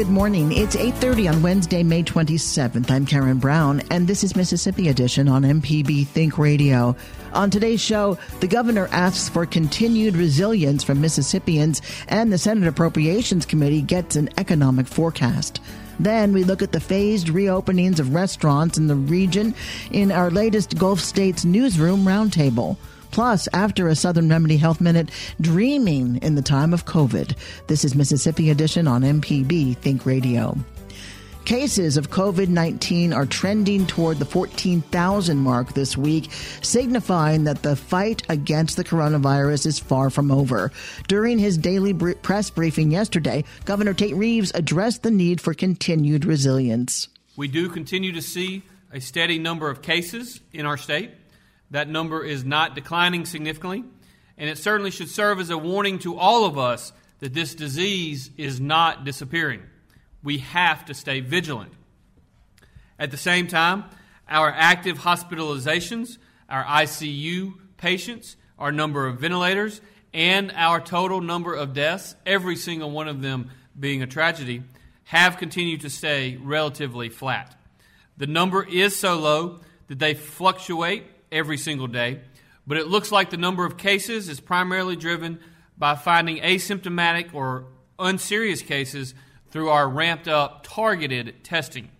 Good morning. It's 8:30 on Wednesday, May 27th. I'm Karen Brown and this is Mississippi Edition on MPB Think Radio. On today's show, the governor asks for continued resilience from Mississippians and the Senate Appropriations Committee gets an economic forecast. Then we look at the phased reopenings of restaurants in the region in our latest Gulf States newsroom roundtable. Plus, after a Southern Remedy Health Minute, dreaming in the time of COVID. This is Mississippi Edition on MPB Think Radio. Cases of COVID 19 are trending toward the 14,000 mark this week, signifying that the fight against the coronavirus is far from over. During his daily br- press briefing yesterday, Governor Tate Reeves addressed the need for continued resilience. We do continue to see a steady number of cases in our state. That number is not declining significantly, and it certainly should serve as a warning to all of us that this disease is not disappearing. We have to stay vigilant. At the same time, our active hospitalizations, our ICU patients, our number of ventilators, and our total number of deaths, every single one of them being a tragedy, have continued to stay relatively flat. The number is so low that they fluctuate every single day, but it looks like the number of cases is primarily driven by finding asymptomatic or unserious cases through our ramped up targeted testing.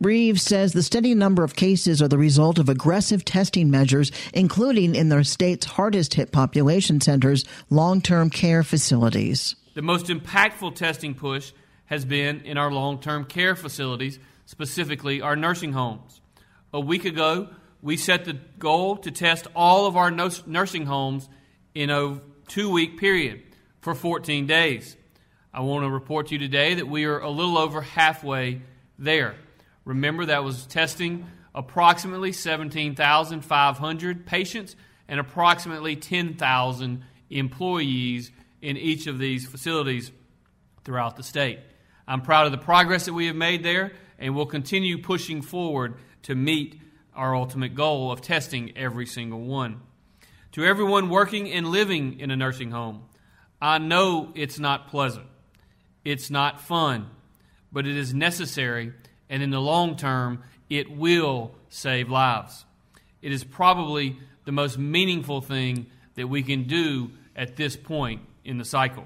Reeves says the steady number of cases are the result of aggressive testing measures, including in the state's hardest hit population centers, long term care facilities. The most impactful testing push has been in our long term care facilities, specifically our nursing homes. A week ago, we set the goal to test all of our nursing homes in a two week period for 14 days. I want to report to you today that we are a little over halfway there. Remember, that was testing approximately 17,500 patients and approximately 10,000 employees in each of these facilities throughout the state. I'm proud of the progress that we have made there, and we'll continue pushing forward to meet our ultimate goal of testing every single one. To everyone working and living in a nursing home, I know it's not pleasant, it's not fun, but it is necessary, and in the long term, it will save lives. It is probably the most meaningful thing that we can do at this point in the cycle.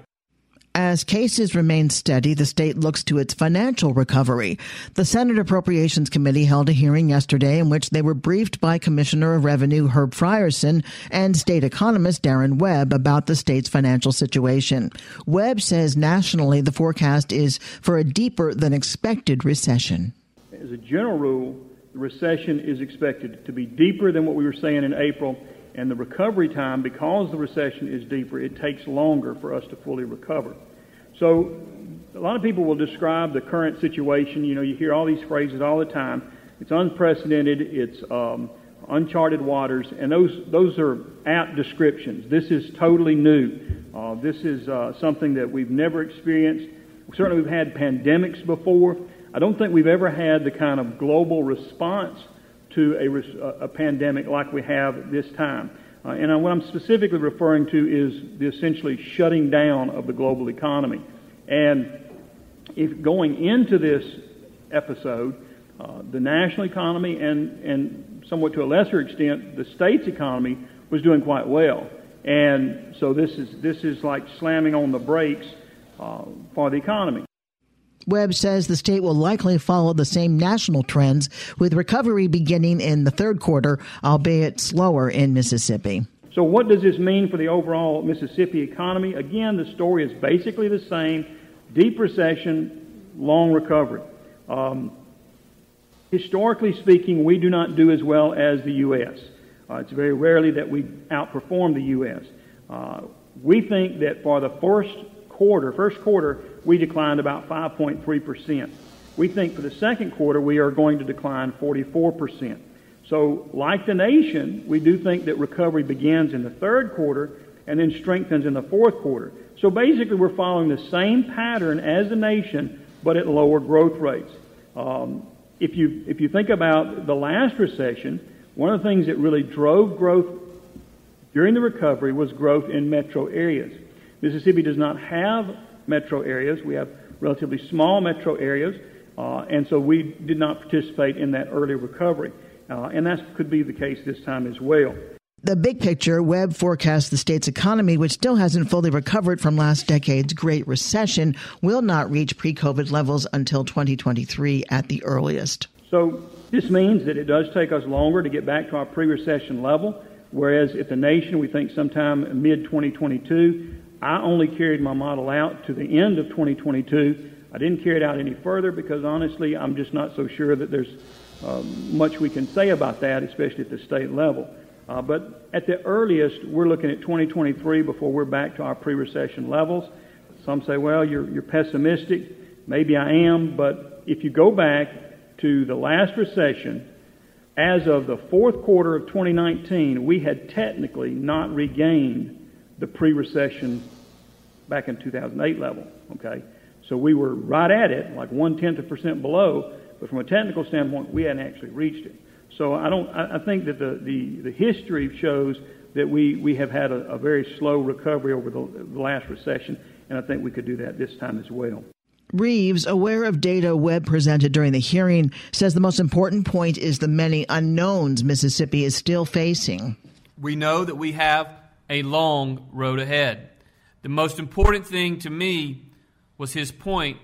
As cases remain steady, the state looks to its financial recovery. The Senate Appropriations Committee held a hearing yesterday in which they were briefed by Commissioner of Revenue Herb Frierson and state economist Darren Webb about the state's financial situation. Webb says nationally the forecast is for a deeper than expected recession. As a general rule, the recession is expected to be deeper than what we were saying in April and the recovery time, because the recession is deeper, it takes longer for us to fully recover. So a lot of people will describe the current situation. You know, you hear all these phrases all the time. It's unprecedented. It's um, uncharted waters, and those those are apt descriptions. This is totally new. Uh, this is uh, something that we've never experienced. Certainly, we've had pandemics before. I don't think we've ever had the kind of global response to a, a pandemic like we have this time. Uh, and what I'm specifically referring to is the essentially shutting down of the global economy. And if going into this episode, uh, the national economy and, and somewhat to a lesser extent, the state's economy was doing quite well. And so this is, this is like slamming on the brakes uh, for the economy. Webb says the state will likely follow the same national trends, with recovery beginning in the third quarter, albeit slower in Mississippi. So, what does this mean for the overall Mississippi economy? Again, the story is basically the same deep recession, long recovery. Um, historically speaking, we do not do as well as the U.S. Uh, it's very rarely that we outperform the U.S. Uh, We think that for the first quarter, first quarter, we declined about 5.3%. We think for the second quarter, we are going to decline 44%. So, like the nation, we do think that recovery begins in the third quarter and then strengthens in the fourth quarter. So basically, we're following the same pattern as the nation, but at lower growth rates. Um, if you if you think about the last recession, one of the things that really drove growth during the recovery was growth in metro areas. Mississippi does not have metro areas. We have relatively small metro areas, uh, and so we did not participate in that early recovery. Uh, and that could be the case this time as well. The big picture, Webb forecasts the state's economy, which still hasn't fully recovered from last decade's Great Recession, will not reach pre COVID levels until 2023 at the earliest. So, this means that it does take us longer to get back to our pre recession level, whereas at the nation, we think sometime mid 2022. I only carried my model out to the end of 2022. I didn't carry it out any further because honestly, I'm just not so sure that there's um, much we can say about that, especially at the state level. Uh, but at the earliest, we're looking at 2023 before we're back to our pre-recession levels. Some say, well, you're, you're pessimistic. Maybe I am, but if you go back to the last recession, as of the fourth quarter of 2019, we had technically not regained the pre-recession back in 2008 level. Okay, so we were right at it, like one tenth of a percent below, but from a technical standpoint, we hadn't actually reached it. So I don't. I think that the, the, the history shows that we, we have had a, a very slow recovery over the, the last recession, and I think we could do that this time as well. Reeves, aware of data Webb presented during the hearing, says the most important point is the many unknowns Mississippi is still facing. We know that we have a long road ahead. The most important thing to me was his point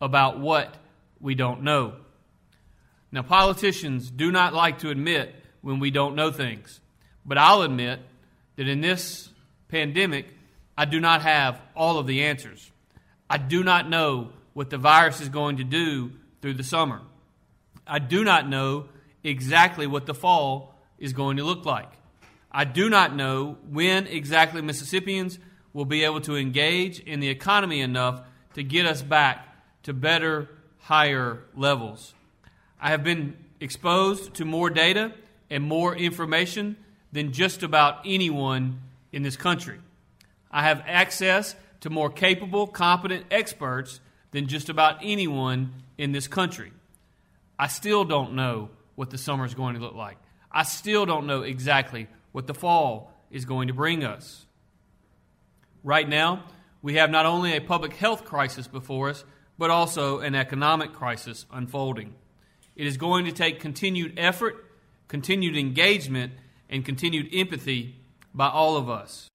about what we don't know. Now, politicians do not like to admit when we don't know things, but I'll admit that in this pandemic, I do not have all of the answers. I do not know what the virus is going to do through the summer. I do not know exactly what the fall is going to look like. I do not know when exactly Mississippians will be able to engage in the economy enough to get us back to better, higher levels. I have been exposed to more data and more information than just about anyone in this country. I have access to more capable, competent experts than just about anyone in this country. I still don't know what the summer is going to look like. I still don't know exactly what the fall is going to bring us. Right now, we have not only a public health crisis before us, but also an economic crisis unfolding. It is going to take continued effort, continued engagement, and continued empathy by all of us.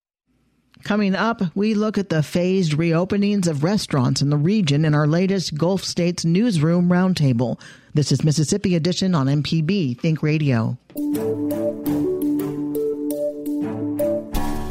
Coming up, we look at the phased reopenings of restaurants in the region in our latest Gulf States Newsroom Roundtable. This is Mississippi Edition on MPB Think Radio.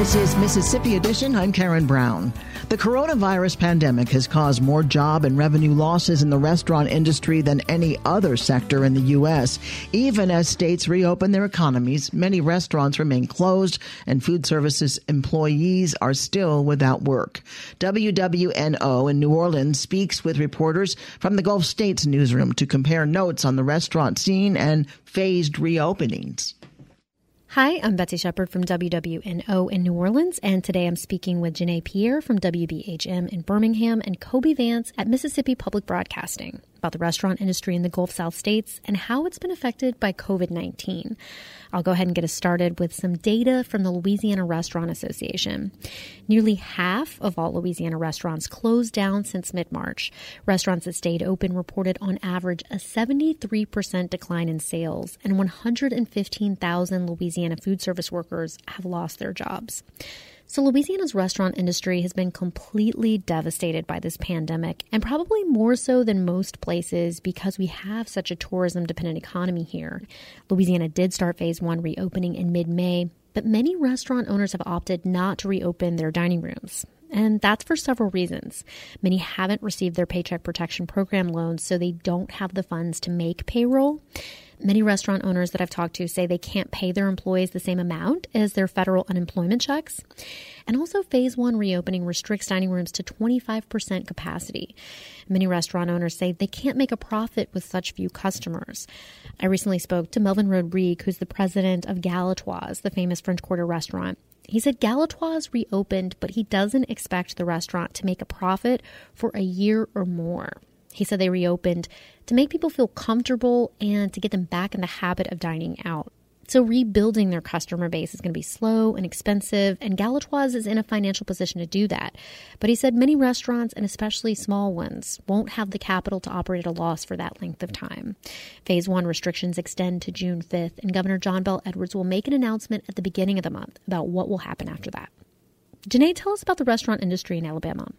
This is Mississippi Edition. I'm Karen Brown. The coronavirus pandemic has caused more job and revenue losses in the restaurant industry than any other sector in the U.S. Even as states reopen their economies, many restaurants remain closed and food services employees are still without work. WWNO in New Orleans speaks with reporters from the Gulf States newsroom to compare notes on the restaurant scene and phased reopenings. Hi, I'm Betsy Shepherd from WWNO in New Orleans, and today I'm speaking with Janae Pierre from WBHM in Birmingham and Kobee Vance at Mississippi Public Broadcasting about the restaurant industry in the Gulf South states and how it's been affected by COVID 19. I'll go ahead and get us started with some data from the Louisiana Restaurant Association. Nearly half of all Louisiana restaurants closed down since mid March. Restaurants that stayed open reported on average a 73% decline in sales, and 115,000 Louisiana food service workers have lost their jobs. So, Louisiana's restaurant industry has been completely devastated by this pandemic, and probably more so than most places because we have such a tourism dependent economy here. Louisiana did start phase one reopening in mid May, but many restaurant owners have opted not to reopen their dining rooms. And that's for several reasons. Many haven't received their Paycheck Protection Program loans, so they don't have the funds to make payroll. Many restaurant owners that I've talked to say they can't pay their employees the same amount as their federal unemployment checks. And also, phase one reopening restricts dining rooms to 25% capacity. Many restaurant owners say they can't make a profit with such few customers. I recently spoke to Melvin Rodrigue, who's the president of Galatoire's, the famous French Quarter restaurant. He said Galatoire's reopened, but he doesn't expect the restaurant to make a profit for a year or more. He said they reopened to make people feel comfortable and to get them back in the habit of dining out. So, rebuilding their customer base is going to be slow and expensive, and Galatoire's is in a financial position to do that. But he said many restaurants, and especially small ones, won't have the capital to operate at a loss for that length of time. Phase one restrictions extend to June 5th, and Governor John Bel Edwards will make an announcement at the beginning of the month about what will happen after that. Janae, tell us about the restaurant industry in Alabama.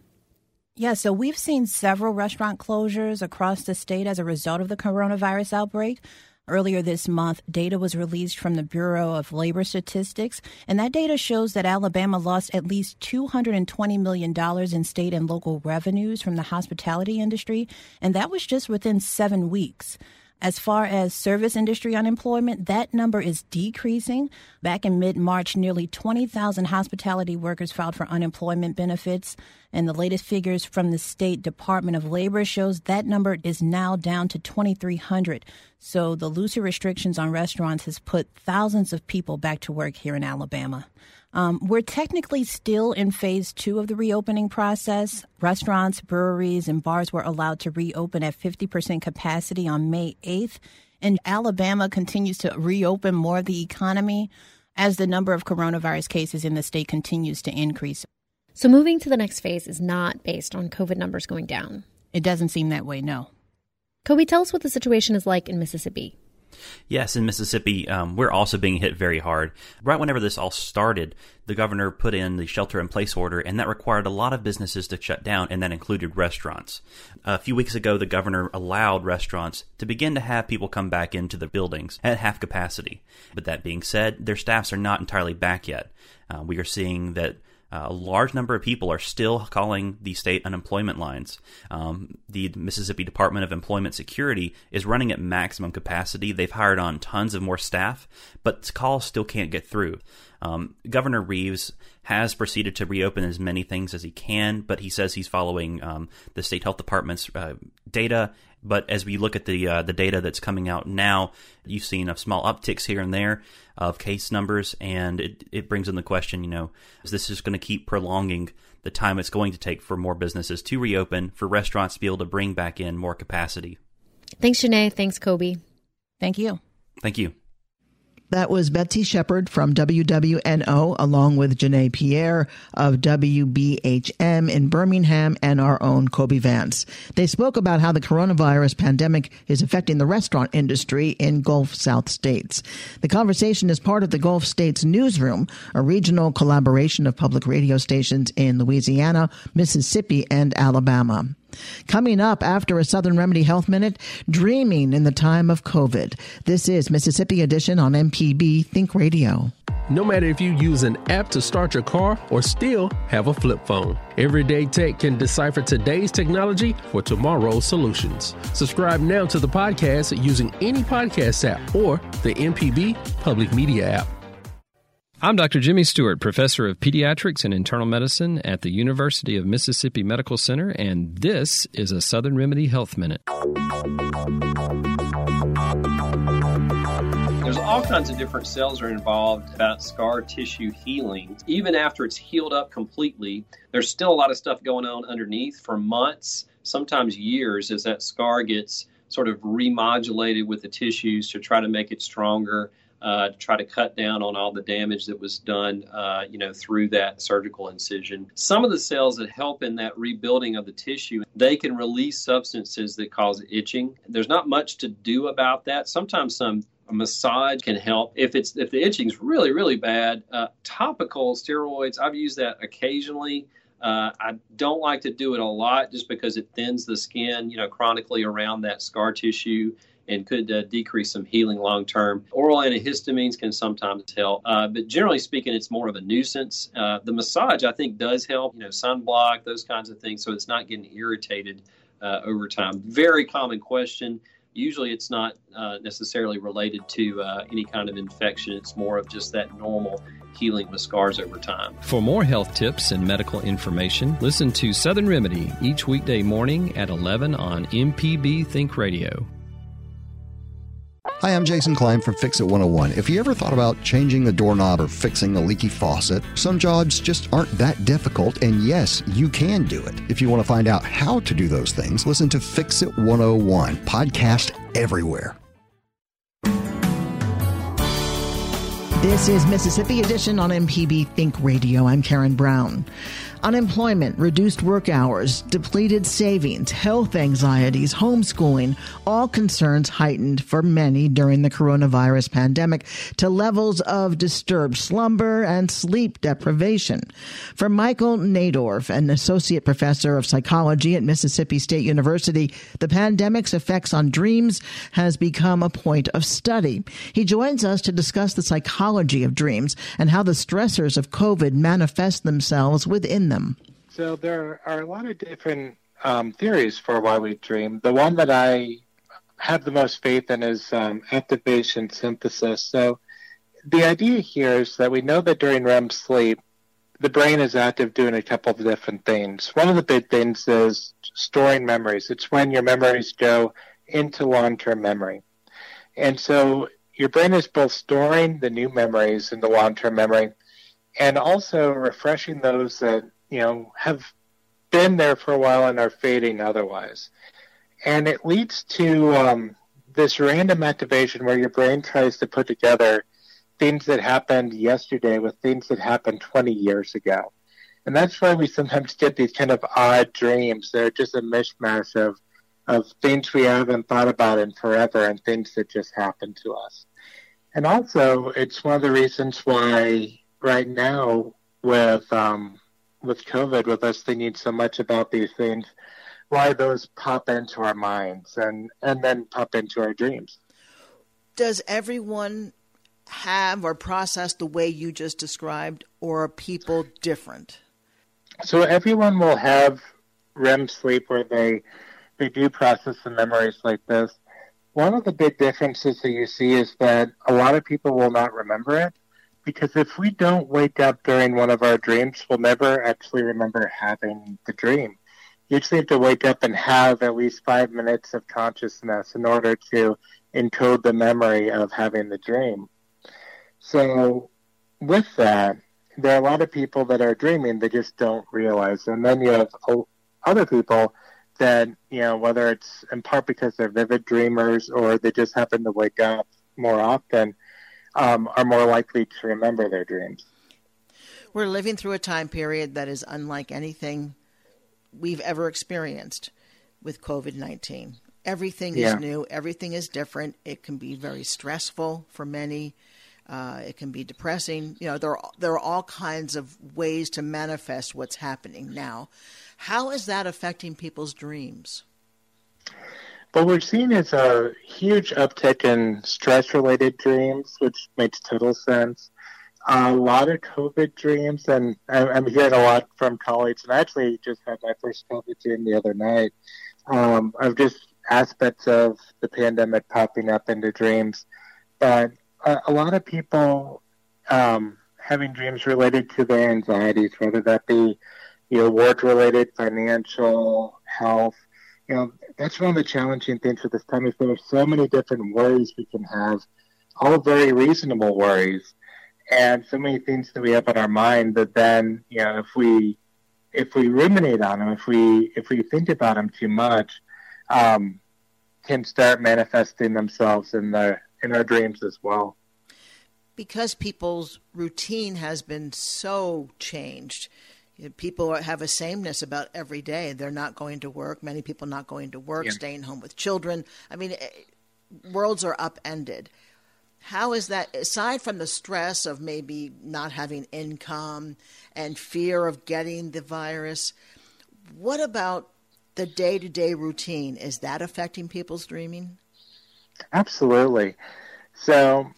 Yeah, so we've seen several restaurant closures across the state as a result of the coronavirus outbreak. Earlier this month, data was released from the Bureau of Labor Statistics, and that data shows that Alabama lost at least $220 million in state and local revenues from the hospitality industry, and that was just within seven weeks. As far as service industry unemployment, that number is decreasing. Back in mid March, nearly 20,000 hospitality workers filed for unemployment benefits. And the latest figures from the State Department of Labor shows that number is now down to 2,300. So the looser restrictions on restaurants has put thousands of people back to work here in Alabama. Um, we're technically still in phase two of the reopening process. Restaurants, breweries, and bars were allowed to reopen at 50% capacity on May 8th. And Alabama continues to reopen more of the economy as the number of coronavirus cases in the state continues to increase. So, moving to the next phase is not based on COVID numbers going down. It doesn't seem that way, no. Kobee, tell us what the situation is like in Mississippi. Yes, in Mississippi, um, we're also being hit very hard. Right whenever this all started, the governor put in the shelter in place order, and that required a lot of businesses to shut down, and that included restaurants. A few weeks ago, the governor allowed restaurants to begin to have people come back into the buildings at half capacity. But that being said, their staffs are not entirely back yet. Uh, we are seeing that uh, a large number of people are still calling the state unemployment lines. Um, the Mississippi Department of Employment Security is running at maximum capacity. They've hired on tons of more staff, but calls still can't get through. Um, Governor Reeves has proceeded to reopen as many things as he can, but he says he's following um, the state health department's uh, data. But as we look at the uh, the data that's coming out now, you've seen a small upticks here and there of case numbers, and it, it brings in the question, you know, is this just going to keep prolonging the time it's going to take for more businesses to reopen, for restaurants to be able to bring back in more capacity? Thanks, Janae. Thanks, Kobee. Thank you. Thank you. That was Betsy Shepherd from WWNO, along with Janae Pierre of WBHM in Birmingham and our own Kobee Vance. They spoke about how the coronavirus pandemic is affecting the restaurant industry in Gulf South states. The conversation is part of the Gulf States Newsroom, a regional collaboration of public radio stations in Louisiana, Mississippi, and Alabama. Coming up after a Southern Remedy Health Minute, dreaming in the time of COVID. This is Mississippi Edition on MPB Think Radio. No matter if you use an app to start your car or still have a flip phone, Everyday Tech can decipher today's technology for tomorrow's solutions. Subscribe now to the podcast using any podcast app or the MPB Public Media app. I'm Dr. Jimmy Stewart, professor of pediatrics and internal medicine at the University of Mississippi Medical Center, and this is a Southern Remedy Health Minute. There's all kinds of different cells are involved about scar tissue healing. Even after it's healed up completely, there's still a lot of stuff going on underneath for months, sometimes years, as that scar gets sort of remodulated with the tissues to try to make it stronger uh, to try to cut down on all the damage that was done, uh, you know, through that surgical incision. Some of the cells that help in that rebuilding of the tissue, they can release substances that cause itching. There's not much to do about that. Sometimes some A massage can help if it's if the itching's really really bad. Uh, topical steroids, I've used that occasionally. Uh, I don't like to do it a lot just because it thins the skin, you know, chronically around that scar tissue and could uh, decrease some healing long term. Oral antihistamines can sometimes help, uh, but generally speaking, it's more of a nuisance. Uh, the massage, I think, does help, you know, sunblock, those kinds of things, so it's not getting irritated uh, over time. Very common question. Usually, it's not uh, necessarily related to uh, any kind of infection. It's more of just that normal healing with scars over time. For more health tips and medical information, listen to Southern Remedy each weekday morning at 11 on MPB Think Radio. Hi, I'm Jason Klein from Fix It 101. If you ever thought about changing the doorknob or fixing a leaky faucet, some jobs just aren't that difficult, and yes, you can do it. If you want to find out how to do those things, listen to Fix It 101, podcast everywhere. This is Mississippi Edition on MPB Think Radio. I'm Karen Brown. Unemployment, reduced work hours, depleted savings, health anxieties, homeschooling, all concerns heightened for many during the coronavirus pandemic to levels of disturbed slumber and sleep deprivation. For Michael Nadorff, an associate professor of psychology at Mississippi State University, the pandemic's effects on dreams has become a point of study. He joins us to discuss the psychology of dreams and how the stressors of COVID manifest themselves within them? So there are a lot of different um, theories for why we dream. The one that I have the most faith in is um, activation synthesis. So the idea here is that we know that during REM sleep, the brain is active doing a couple of different things. One of the big things is storing memories. It's when your memories go into long-term memory. And so your brain is both storing the new memories in the long-term memory and also refreshing those that you know have been there for a while and are fading otherwise. And it leads to um, this random activation where your brain tries to put together things that happened yesterday with things that happened 20 years ago. And that's why we sometimes get these kind of odd dreams. They're just a mishmash of, of things we haven't thought about in forever and things that just happened to us. And also, it's one of the reasons why right now with um, with COVID, with us thinking so much about these things, why those pop into our minds and and then pop into our dreams. Does everyone have or process the way you just described, or are people different? So everyone will have REM sleep where they they do process the memories like this. One of the big differences that you see is that a lot of people will not remember it because if we don't wake up during one of our dreams, we'll never actually remember having the dream. You usually have to wake up and have at least five minutes of consciousness in order to encode the memory of having the dream. So, with that, there are a lot of people that are dreaming, they just don't realize. And then you have other people that, you know, whether it's in part because they're vivid dreamers or they just happen to wake up more often, um, are more likely to remember their dreams. We're living through a time period that is unlike anything we've ever experienced with COVID 19. Everything yeah. is new, everything is different. It can be very stressful for many. Uh, it can be depressing. You know, there are, there are all kinds of ways to manifest what's happening now. How is that affecting people's dreams? What we're seeing is a huge uptick in stress related dreams, which makes total sense. A lot of COVID dreams, and I'm hearing a lot from colleagues, and I actually just had my first COVID dream the other night um, of just aspects of the pandemic popping up into dreams. But a, a lot of people um, having dreams related to their anxieties, whether that be you know, work related, financial, health, you know, that's one of the challenging things with this time. Is there are so many different worries we can have, all very reasonable worries, and so many things that we have in our mind that then, you know, if we if we ruminate on them, if we if we think about them too much, um, can start manifesting themselves in the in our dreams as well. Because people's routine has been so changed, people have a sameness about every day. They're not going to work. Many people not going to work, yeah. staying home with children. I mean, eh, worlds are upended. How is that, aside from the stress of maybe not having income and fear of getting the virus, what about the day to day routine? Is that affecting people's dreaming? Absolutely. So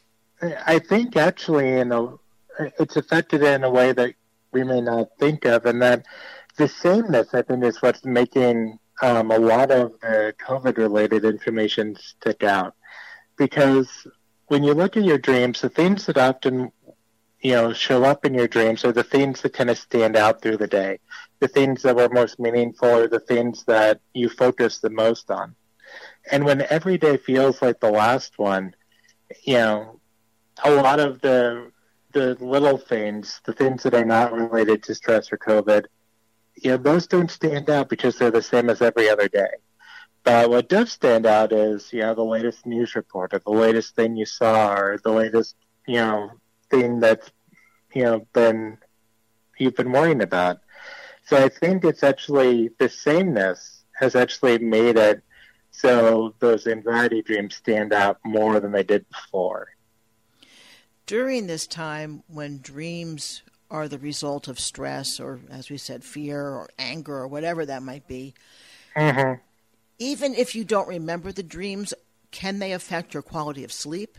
I think actually in a, it's affected in a way that we may not think of, and that the sameness, I think, is what's making um, a lot of the COVID related information stick out. Because when you look at your dreams, the things that often you know show up in your dreams are the things that kind of stand out through the day. The things that were most meaningful are the things that you focus the most on. And when every day feels like the last one, you know, a lot of the the little things, the things that are not related to stress or COVID, you know, those don't stand out because they're the same as every other day. But what does stand out is, you know, the latest news report or the latest thing you saw or the latest, you know, thing that's, you know, been, you've been worrying about. So I think it's actually the sameness has actually made it so those anxiety dreams stand out more than they did before. During this time when dreams are the result of stress or, as we said, fear or anger or whatever that might be, mm-hmm even if you don't remember the dreams, can they affect your quality of sleep?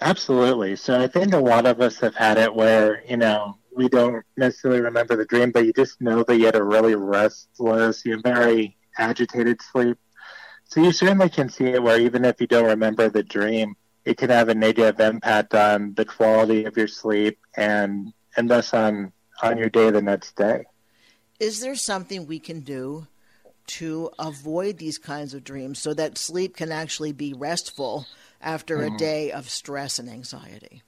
Absolutely. So I think a lot of us have had it where, you know, we don't necessarily remember the dream, but you just know that you had a really restless, you very agitated sleep. So you certainly can see it where even if you don't remember the dream, it can have a negative impact on the quality of your sleep and and thus on on your day the next day. Is there something we can do to avoid these kinds of dreams so that sleep can actually be restful after mm-hmm. a day of stress and anxiety?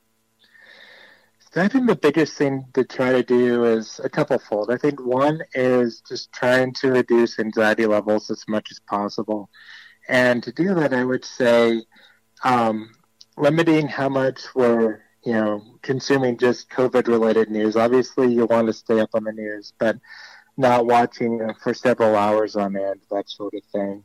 I think the biggest thing to try to do is a couple fold. I think one is just trying to reduce anxiety levels as much as possible. And to do that, I would say um, limiting how much we're you know consuming just COVID related news. Obviously, you want to stay up on the news, but not watching for several hours on end, that sort of thing.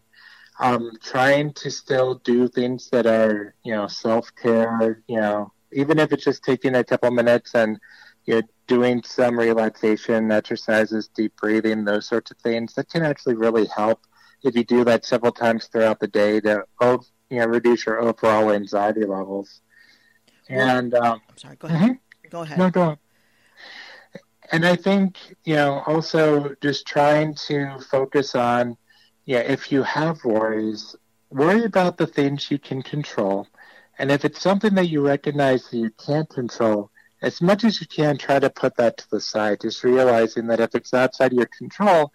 Um, trying to still do things that are, you know, self care, you know, even if it's just taking a couple minutes and, you know, doing some relaxation exercises, deep breathing, those sorts of things, that can actually really help if you do that several times throughout the day to, you know, reduce your overall anxiety levels. And, um, I'm sorry, go ahead. Mm-hmm. Go ahead. No, go on and I think you know also just trying to focus on yeah if you have worries worry about the things you can control and if it's something that you recognize that you can't control as much as you can try to put that to the side. Just realizing that if it's outside of your control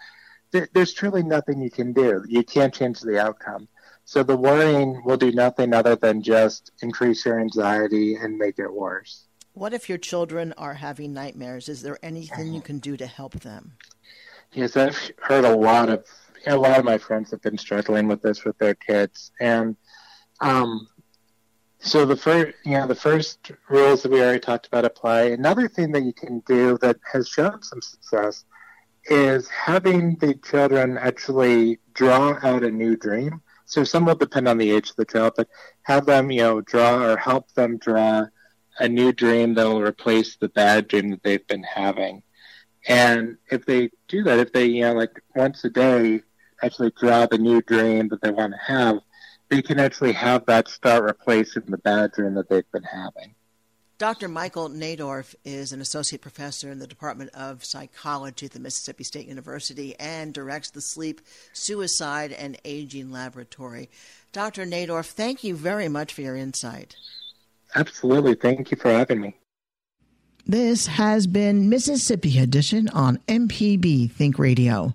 th- there's truly nothing you can do. You can't change the outcome. So the worrying will do nothing other than just increase your anxiety and make it worse. What if your children are having nightmares? Is there anything you can do to help them? Yes, I've heard a lot of a lot of my friends have been struggling with this with their kids, and um, so the first, you know, the first rules that we already talked about apply. Another thing that you can do that has shown some success is having the children actually draw out a new dream. So some will depend on the age of the child, but have them, you know, draw or help them draw a new dream that will replace the bad dream that they've been having. And if they do that, if they, you know, like once a day actually draw the new dream that they want to have, they can actually have that start replacing the bad dream that they've been having. Dr. Michael Nadorff is an associate professor in the Department of Psychology at the Mississippi State University and directs the Sleep, Suicide, and Aging Laboratory. Dr. Nadorff, thank you very much for your insight. Absolutely. Thank you for having me. This has been Mississippi Edition on MPB Think Radio.